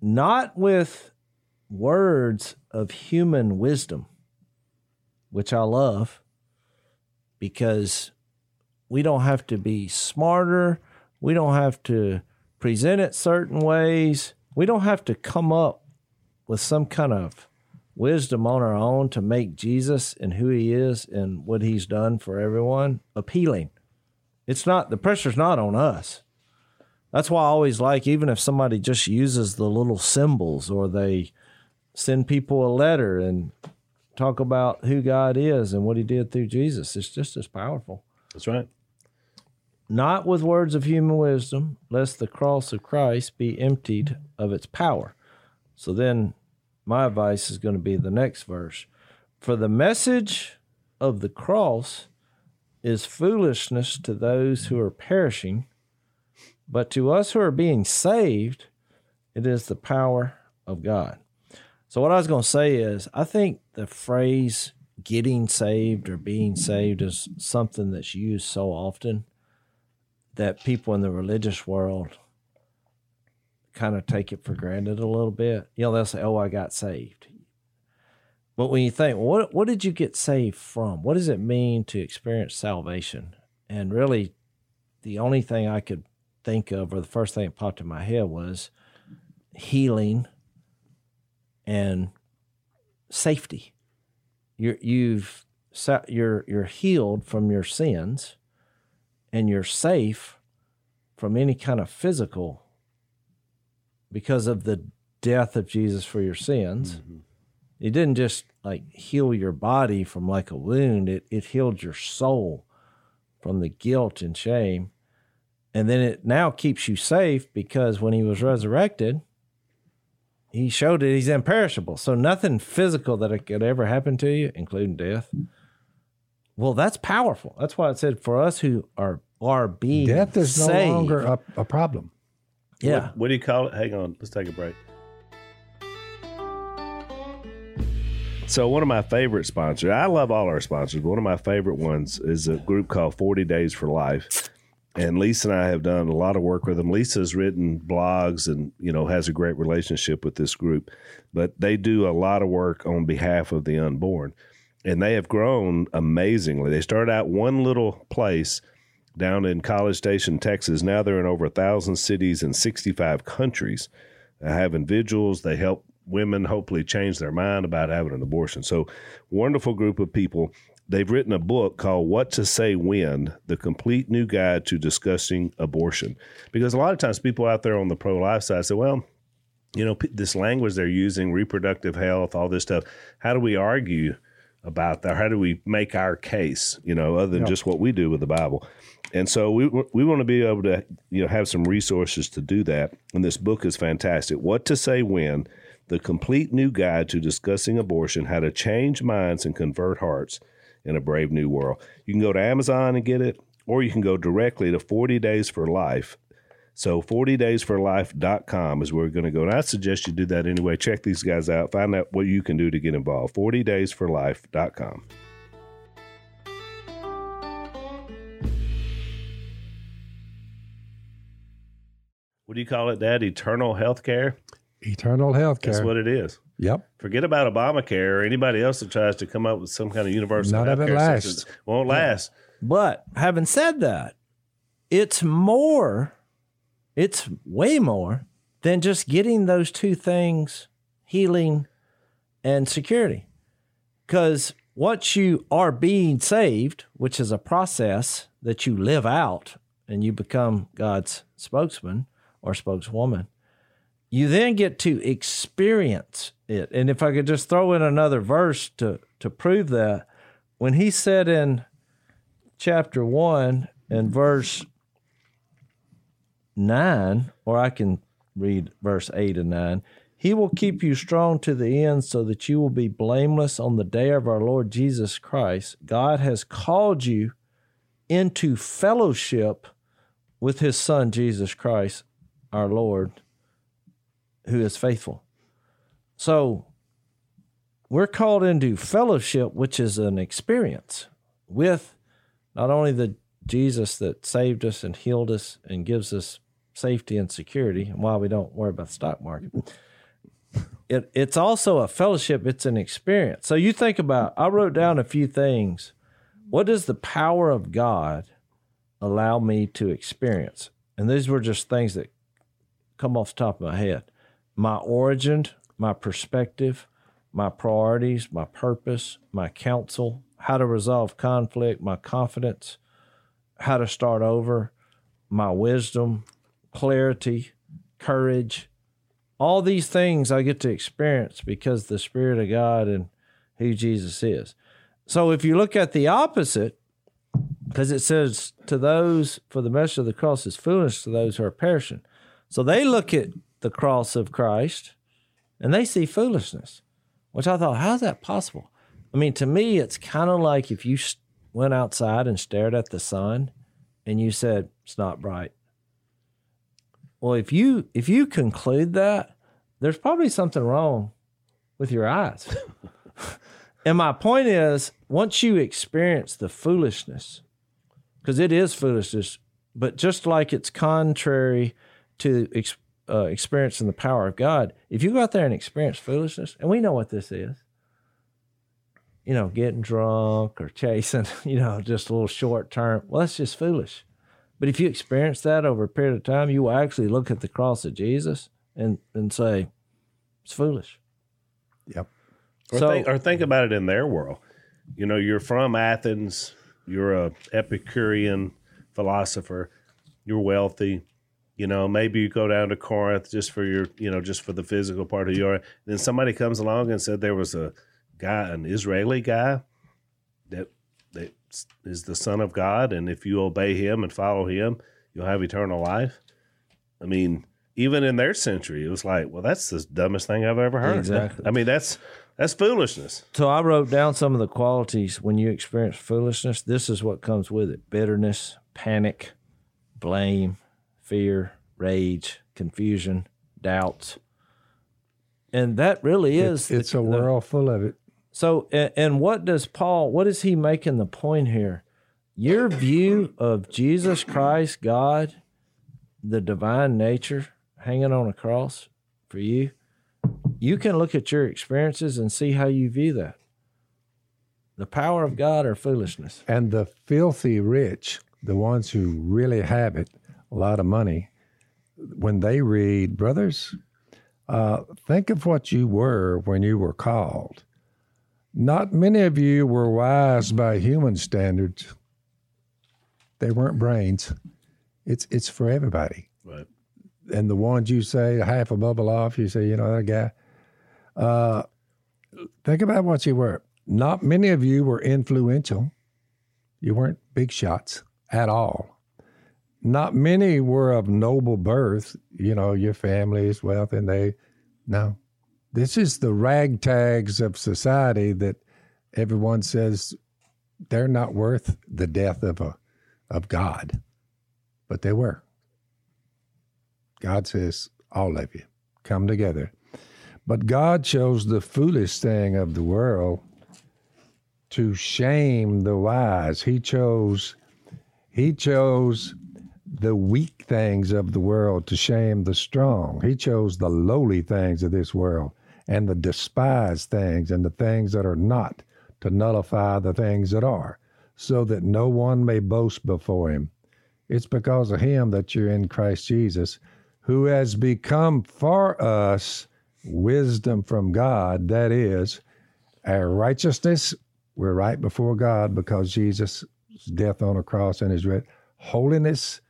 not with words of human wisdom, which I love because we don't have to be smarter. We don't have to present it certain ways. We don't have to come up with some kind of wisdom on our own to make Jesus and who he is and what he's done for everyone appealing. It's not the pressure's not on us. That's why I always like even if somebody just uses the little symbols or they send people a letter and talk about who God is and what he did through Jesus, it's just as powerful. That's right. Not with words of human wisdom, lest the cross of Christ be emptied of its power. So then my advice is going to be the next verse. For the message of the cross is foolishness to those who are perishing, but to us who are being saved, it is the power of God. So, what I was going to say is, I think the phrase getting saved or being saved is something that's used so often that people in the religious world kind of take it for granted a little bit. You know, they'll say, "Oh, I got saved." But when you think, what what did you get saved from? What does it mean to experience salvation? And really, the only thing I could think of, or the first thing that popped in my head, was healing and safety. You're you've you're you're healed from your sins, and you're safe from any kind of physical because of the death of Jesus for your sins. Mm-hmm. It didn't just like heal your body from like a wound, it, it healed your soul from the guilt and shame. And then it now keeps you safe because when he was resurrected, he showed that he's imperishable. So nothing physical that could ever happen to you, including death. Well, that's powerful. That's why it said for us who are are being death is saved, no longer a, a problem. Yeah. What, what do you call it? Hang on. Let's take a break. So one of my favorite sponsors, I love all our sponsors, but one of my favorite ones is a group called 40 Days for Life. And Lisa and I have done a lot of work with them. Lisa's written blogs and, you know, has a great relationship with this group, but they do a lot of work on behalf of the unborn. And they have grown amazingly. They started out one little place down in College Station, Texas. Now they're in over a thousand cities in 65 countries. They have vigils. They help women hopefully change their mind about having an abortion. So, wonderful group of people. They've written a book called What to Say When The Complete New Guide to Discussing Abortion. Because a lot of times people out there on the pro life side say, well, you know, this language they're using, reproductive health, all this stuff, how do we argue about that? How do we make our case, you know, other than yep. just what we do with the Bible? And so we we want to be able to you know have some resources to do that. And this book is fantastic. What to say when the complete new guide to discussing abortion, how to change minds and convert hearts in a brave new world. You can go to Amazon and get it, or you can go directly to 40 Days for Life. So 40daysforlife.com is where we're going to go. And I suggest you do that anyway. Check these guys out. Find out what you can do to get involved. 40daysforlife.com. What do you call it, Dad? Eternal health care? Eternal health care. That's what it is. Yep. Forget about Obamacare or anybody else that tries to come up with some kind of universal None of it lasts. Won't last. But having said that, it's more, it's way more than just getting those two things healing and security. Because once you are being saved, which is a process that you live out and you become God's spokesman or spokeswoman, you then get to experience it. And if I could just throw in another verse to, to prove that, when he said in chapter 1 and verse 9, or I can read verse 8 and 9, he will keep you strong to the end so that you will be blameless on the day of our Lord Jesus Christ. God has called you into fellowship with his Son, Jesus Christ, our Lord who is faithful. So we're called into fellowship, which is an experience with not only the Jesus that saved us and healed us and gives us safety and security, and why we don't worry about the stock market. It, it's also a fellowship, it's an experience. So you think about, I wrote down a few things. What does the power of God allow me to experience? And these were just things that come off the top of my head my origin, my perspective, my priorities, my purpose, my counsel, how to resolve conflict, my confidence, how to start over, my wisdom, clarity, courage, all these things I get to experience because the Spirit of God and who Jesus is. So if you look at the opposite, because it says to those for the message of the cross is foolish to those who are perishing. So they look at the cross of Christ and they see foolishness, which I thought, how's that possible? I mean, to me, it's kind of like if you went outside and stared at the sun and you said, it's not bright. Well, if you if you conclude that, there's probably something wrong with your eyes. and my point is, once you experience the foolishness, because it is foolishness, but just like it's contrary to uh, experiencing the power of God, if you go out there and experience foolishness, and we know what this is, you know, getting drunk or chasing, you know, just a little short term, well, that's just foolish. But if you experience that over a period of time, you will actually look at the cross of Jesus and, and say, it's foolish. Yep. Or, so, think, or think about it in their world. You know, you're from Athens, you're a Epicurean philosopher, you're wealthy. You know, maybe you go down to Corinth just for your, you know, just for the physical part of your. Then somebody comes along and said there was a guy, an Israeli guy, that that is the Son of God, and if you obey Him and follow Him, you'll have eternal life. I mean, even in their century, it was like, well, that's the dumbest thing I've ever heard. Exactly. I mean, that's that's foolishness. So I wrote down some of the qualities when you experience foolishness. This is what comes with it: bitterness, panic, blame, fear, rage, confusion, doubts. And that really is. It's, it's the, a world the, full of it. So, and what does Paul, what is he making the point here? Your view of Jesus Christ, God, the divine nature hanging on a cross for you, you can look at your experiences and see how you view that. The power of God or foolishness. And the filthy rich, the ones who really have it, a lot of money, when they read, brothers, uh, think of what you were when you were called. Not many of you were wise by human standards. They weren't brains. It's it's for everybody. Right. And the ones you say half a bubble off, you say, you know, that guy. Uh, think about what you were. Not many of you were influential. You weren't big shots at all. Not many were of noble birth. You know, your family's wealth, and they, no, this is the ragtags of society that everyone says they're not worth the death of a of God, but they were. God says, all of you, come together. But God chose the foolish thing of the world to shame the wise. He chose he chose the weak things of the world to shame the strong. He chose the lowly things of this world and the despised things and the things that are not to nullify the things that are, so that no one may boast before him. It's because of him that you're in Christ Jesus, who has become for us wisdom from God, that is, our righteousness. We're right before God because Jesus' death on a cross and his holiness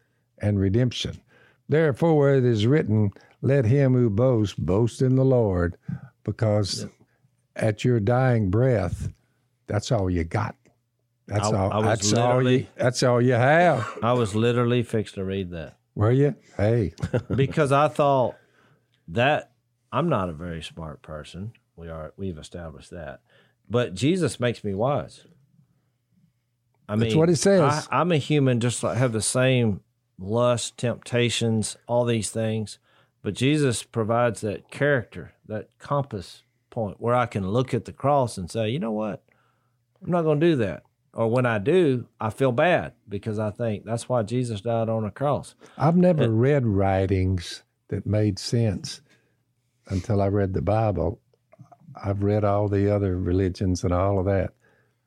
and redemption. Therefore, it is written, Let him who boasts boast in the Lord because yeah. at your dying breath, that's all you got. That's I, all. I that's all you. That's all you have. I was literally fixed to read that. Were you? Hey, because I thought that I'm not a very smart person. We are. We've established that. But Jesus makes me wise. I That's mean, what he says. I, I'm a human, just like have the same lust, temptations, all these things. But Jesus provides that character, that compass point where I can look at the cross and say, you know what? I'm not going to do that. Or when I do, I feel bad because I think that's why Jesus died on a cross. I've never and, read writings that made sense until I read the Bible. I've read all the other religions and all of that.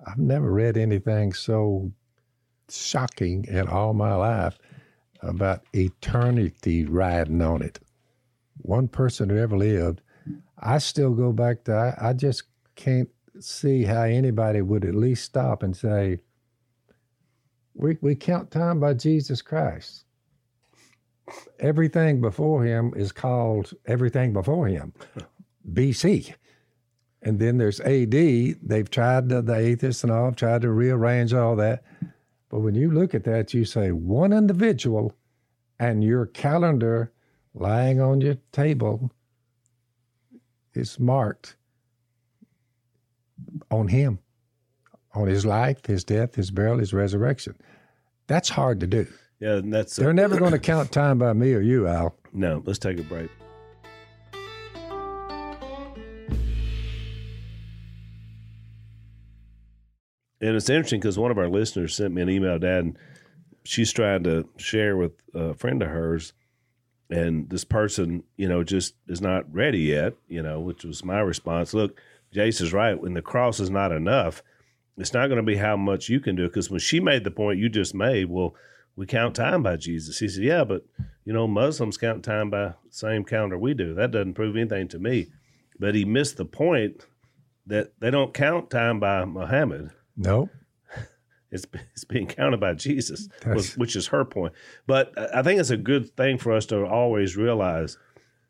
I've never read anything so shocking in all my life about eternity riding on it one person who ever lived. I still go back to, I, I just can't see how anybody would at least stop and say, We we count time by Jesus Christ. Everything before him is called everything before him, BC. And then there's AD. They've tried to, the atheists and all have tried to rearrange all that. But when you look at that, you say one individual and your calendar lying on your table is marked on him, on his life, his death, his burial, his resurrection. That's hard to do. Yeah, and that's They're never going to count time by me or you, Al. no. Let's take a break. And it's interesting because one of our listeners sent me an email, Dad, and she's trying to share with a friend of hers, and this person, you know, just is not ready yet, you know, which was my response. Look, Jase is right. When the cross is not enough, it's not going to be how much you can do. Because when she made the point you just made, well, we count time by Jesus. He said, yeah, but, you know, Muslims count time by same calendar we do. That doesn't prove anything to me. But he missed the point that they don't count time by Muhammad. Nope. It's, it's being counted by Jesus, That's- which is her point. But I think it's a good thing for us to always realize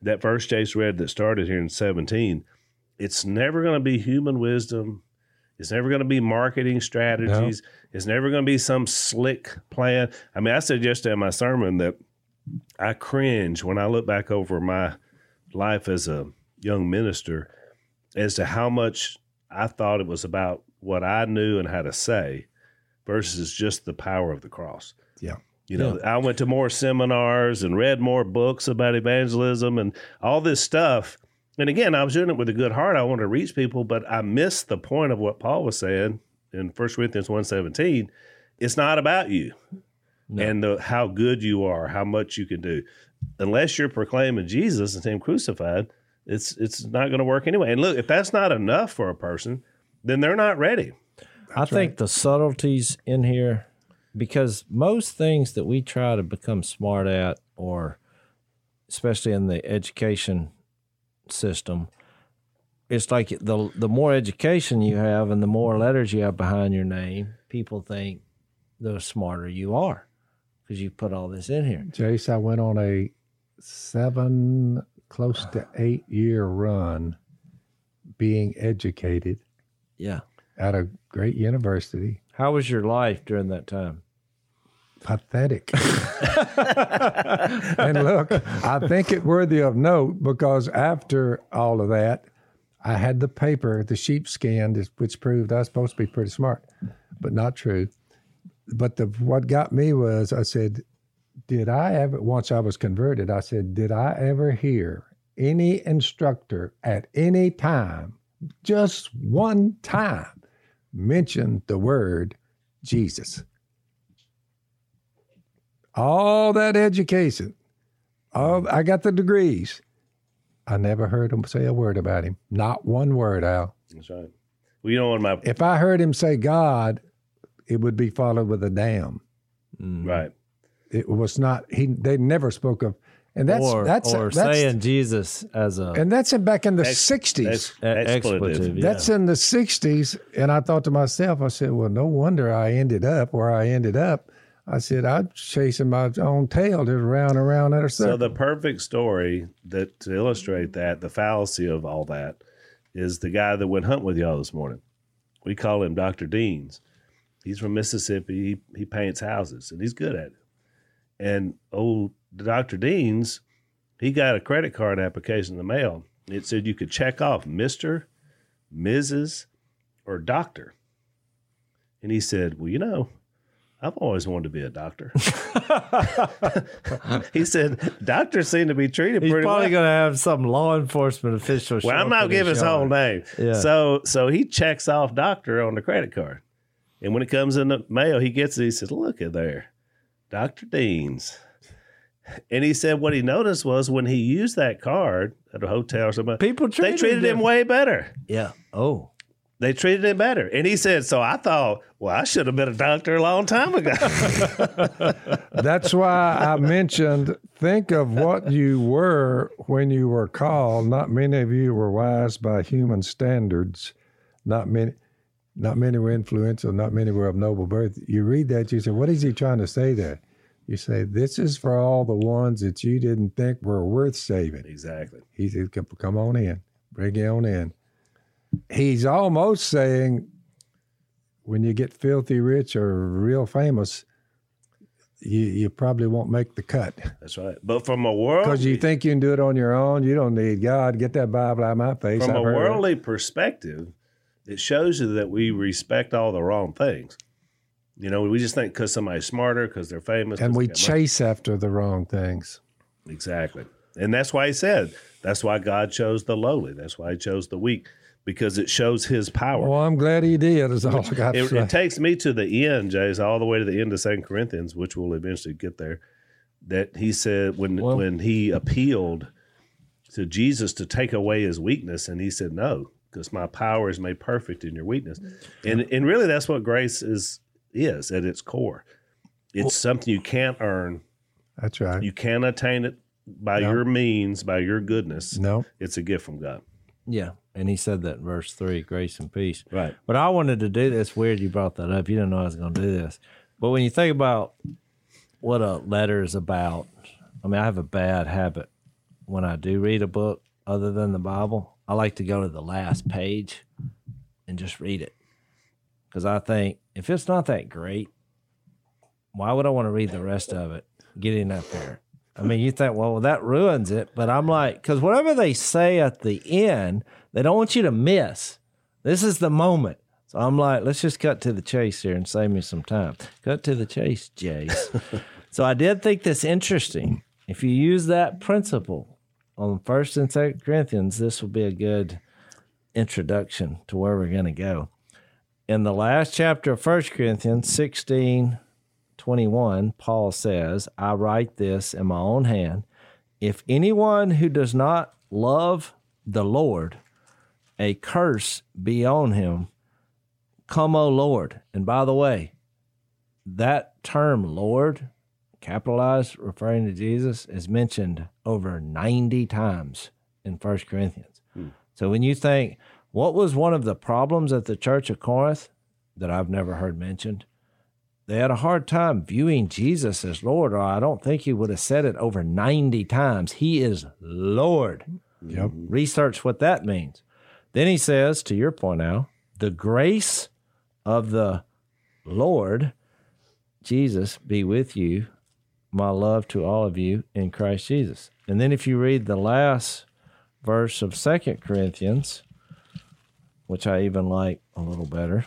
that verse Jase read that started here in 17, it's never going to be human wisdom. It's never going to be marketing strategies. It's never going to be some slick plan. I mean, I said yesterday in my sermon that I cringe when I look back over my life as a young minister as to how much I thought it was about what I knew and how to say versus just the power of the cross. Yeah. You know, I went to more seminars and read more books about evangelism and all this stuff. And again, I was doing it with a good heart. I wanted to reach people, but I missed the point of what Paul was saying in 1 Corinthians 1.17. It's not about you No. and the, how good you are, how much you can do. Unless you're proclaiming Jesus and Him crucified, it's it's not going to work anyway. And look, if that's not enough for a person, then they're not ready. I think the subtleties in here, because most things that we try to become smart at, or especially in the education system, it's like the the more education you have and the more letters you have behind your name, people think the smarter you are because you put all this in here. Jase, I went on a seven, close to eight year run being educated Yeah. at a great university. How was your life during that time? Pathetic. and look, I think it worthy of note because after all of that, I had the paper, the sheepskin, which proved I was supposed to be pretty smart, but not true. But the what got me was I said, did I ever once I was converted, I said, did I ever hear any instructor at any time, just one time, mention the word Jesus? All that education, all I got the degrees. I never heard him say a word about him. Not one word, Al. That's right. Well, you know, of my If I heard him say God, it would be followed with a damn. Mm. right. It was not. He. They never spoke of, and that's or that's or that's saying Jesus as a and that's in back in the Ex- sixties. Ex- expletive. expletive. Yeah. That's in the '60s, and I thought to myself, I said, "Well, no wonder I ended up where I ended up." I said, "I'm chasing my own tail, just round and round in a So the perfect story that to illustrate that, the fallacy of all that, is the guy that went hunting with y'all this morning. We call him Dr. Deans. He's from Mississippi. He, he paints houses and he's good at it. And old Dr. Deans, he got a credit card application in the mail. It said you could check off Mr., Mrs., or Doctor. And he said, Well, you know, I've always wanted to be a doctor. he said, Doctors seem to be treated He's pretty probably well. going to have some law enforcement official. Well, I'm not in giving his whole name. Yeah. So so he checks off doctor on the credit card. And when it comes in the mail, he gets it. He says, Look at there, Dr. Dean's. And he said what he noticed was when he used that card at a hotel or something, People they treated treated him way better. Yeah. Oh. They treated him better. And he said, So I thought, well, I should have been a doctor a long time ago. That's why I mentioned think of what you were when you were called. Not many of you were wise by human standards. Not many. not many were influential, not many were of noble birth. You read that, you say, what is he trying to say there? You say, this is for all the ones that you didn't think were worth saving. Exactly. He said, come, on in, bring on in. He's almost saying, when you get filthy rich or real famous, you, you probably won't make the cut That's right. But from a world because you think you can do it on your own. You don't need God. Get that Bible out of my face. from I've a heard it. worldly perspective, it shows you that we respect all the wrong things. You know, we just think because somebody's smarter, because they're famous, and we got money. chase after the wrong things. exactly. And that's why he said that's why God chose the lowly. That's why he chose the weak because it shows His power. Well, I'm glad he did. Is all I got to it, say. it takes me to the end, Jase, all the way to the end of Second Corinthians, which we'll eventually get there. That he said when Well- when he appealed to Jesus to take away his weakness, and he said, "No, because my power is made perfect in your weakness." And and really, that's what grace is is at its core. It's something you can't earn. That's right. You can't attain it by No. your means, by your goodness. no, It's a gift from God. Yeah. And he said that in verse three, grace and peace. Right. But I wanted to do this. Weird you brought that up. You didn't know I was going to do this. But when you think about what a letter is about, I mean, I have a bad habit when I do read a book other than the Bible. I like to go to the last page and just read it. Because I think if it's not that great, why would I want to read the rest of it getting up there? I mean, you think, well, that ruins it. But I'm like, because whatever they say at the end, they don't want you to miss. This is the moment. So I'm like, let's just cut to the chase here and save me some time. Cut to the chase, Jase. so I did think this interesting. If you use that principle on First and Second Corinthians, this will be a good introduction to where we're going to go. In the last chapter of First Corinthians 16, 21, Paul says, I write this in my own hand. If anyone who does not love the Lord, a curse be on him. Come, O Lord. And by the way, that term Lord, capitalized, referring to Jesus, is mentioned over 90 times in First Corinthians. Hmm. So when you think, what was one of the problems at the church of Corinth that I've never heard mentioned? They had a hard time viewing Jesus as Lord, or I don't think he would have said it over 90 times. He is Lord. Yep. Research what that means. Then he says, to your point now, the grace of the Lord Jesus be with you. My love to all of you in Christ Jesus. And then if you read the last verse of Second Corinthians, which I even like a little better,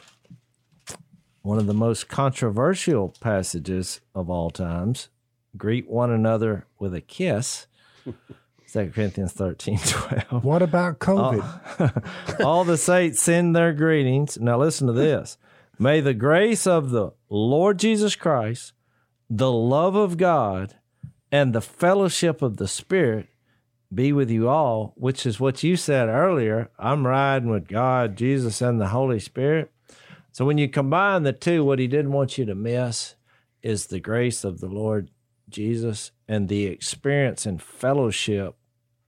one of the most controversial passages of all times, greet one another with a kiss. 2 Corinthians 13, 12 What about COVID? all the saints send their greetings. Now listen to this. May the grace of the Lord Jesus Christ, the love of God, and the fellowship of the Spirit be with you all, which is what you said earlier. I'm riding with God, Jesus, and the Holy Spirit. So when you combine the two, what he didn't want you to miss is the grace of the Lord Jesus and the experience and fellowship.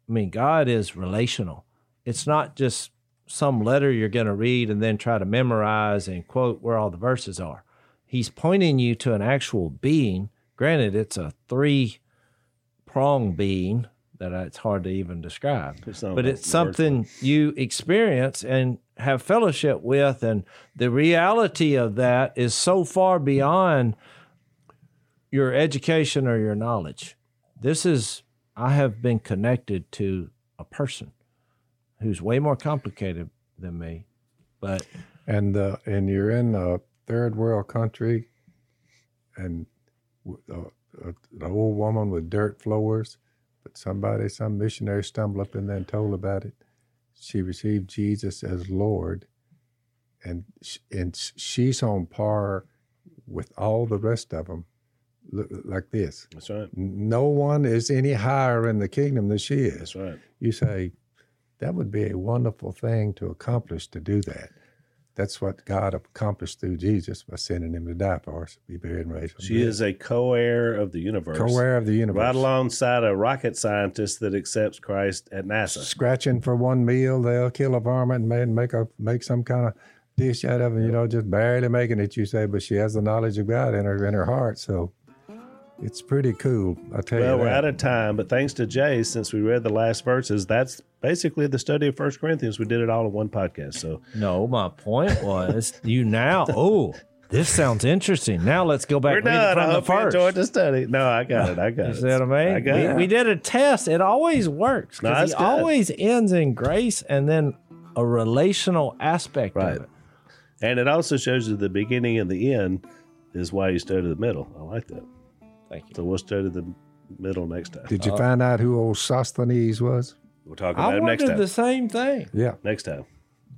I mean, God is relational. It's not just some letter you're going to read and then try to memorize and quote where all the verses are. He's pointing you to an actual being. Granted, it's a three prong being that it's hard to even describe, It's but about it's words. something you experience and have fellowship with. And the reality of that is so far beyond your education or your knowledge. This is, I have been connected to a person who's way more complicated than me, but and uh, and you're in a third world country, and uh, an old woman with dirt floors, but somebody, some missionary stumbled up in there and told about it. She received Jesus as Lord, and sh- and sh- she's on par with all the rest of them, like this. That's right. No one is any higher in the kingdom than she is That's right. you say that would be a wonderful thing to accomplish to do that. That's what God accomplished through Jesus by sending him to die for us, be buried and raised. She is a co-heir of the universe. dead. co-heir of the universe. Right alongside a rocket scientist that accepts Christ at NASA. Scratching for one meal, they'll kill a varmint and make a make some kind of dish out of, it, you know, just barely making it. You say, but she has the knowledge of God in her in her heart. So it's pretty cool. I tell Well, you Well, we're out of time, but thanks to Jay, since we read the last verses, that's basically the study of First Corinthians. We did it all in one podcast. So No, my point was you now. Oh, this sounds interesting. Now let's go back we're read it done. I the hope you enjoyed the study. No, I got it. I got You it. see what I mean? I got we, it. we did a test. It always works No, because that's he always ends in grace and then a relational aspect Right. of it. And it also shows you the beginning and the end is why you study the middle. I like that. Thank you. So we'll study the middle next time. Did you uh, find out who old Sosthenes was? We'll talk about I it next wondered time. the same thing. Yeah. Next time.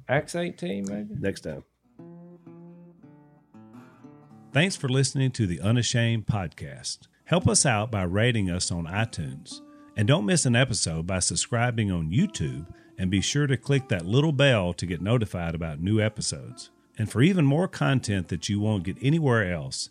Acts 18, maybe? Next time. Thanks for listening to the Unashamed podcast. Help us out by rating us on iTunes. And don't miss an episode by subscribing on YouTube and be sure to click that little bell to get notified about new episodes. And for even more content that you won't get anywhere else,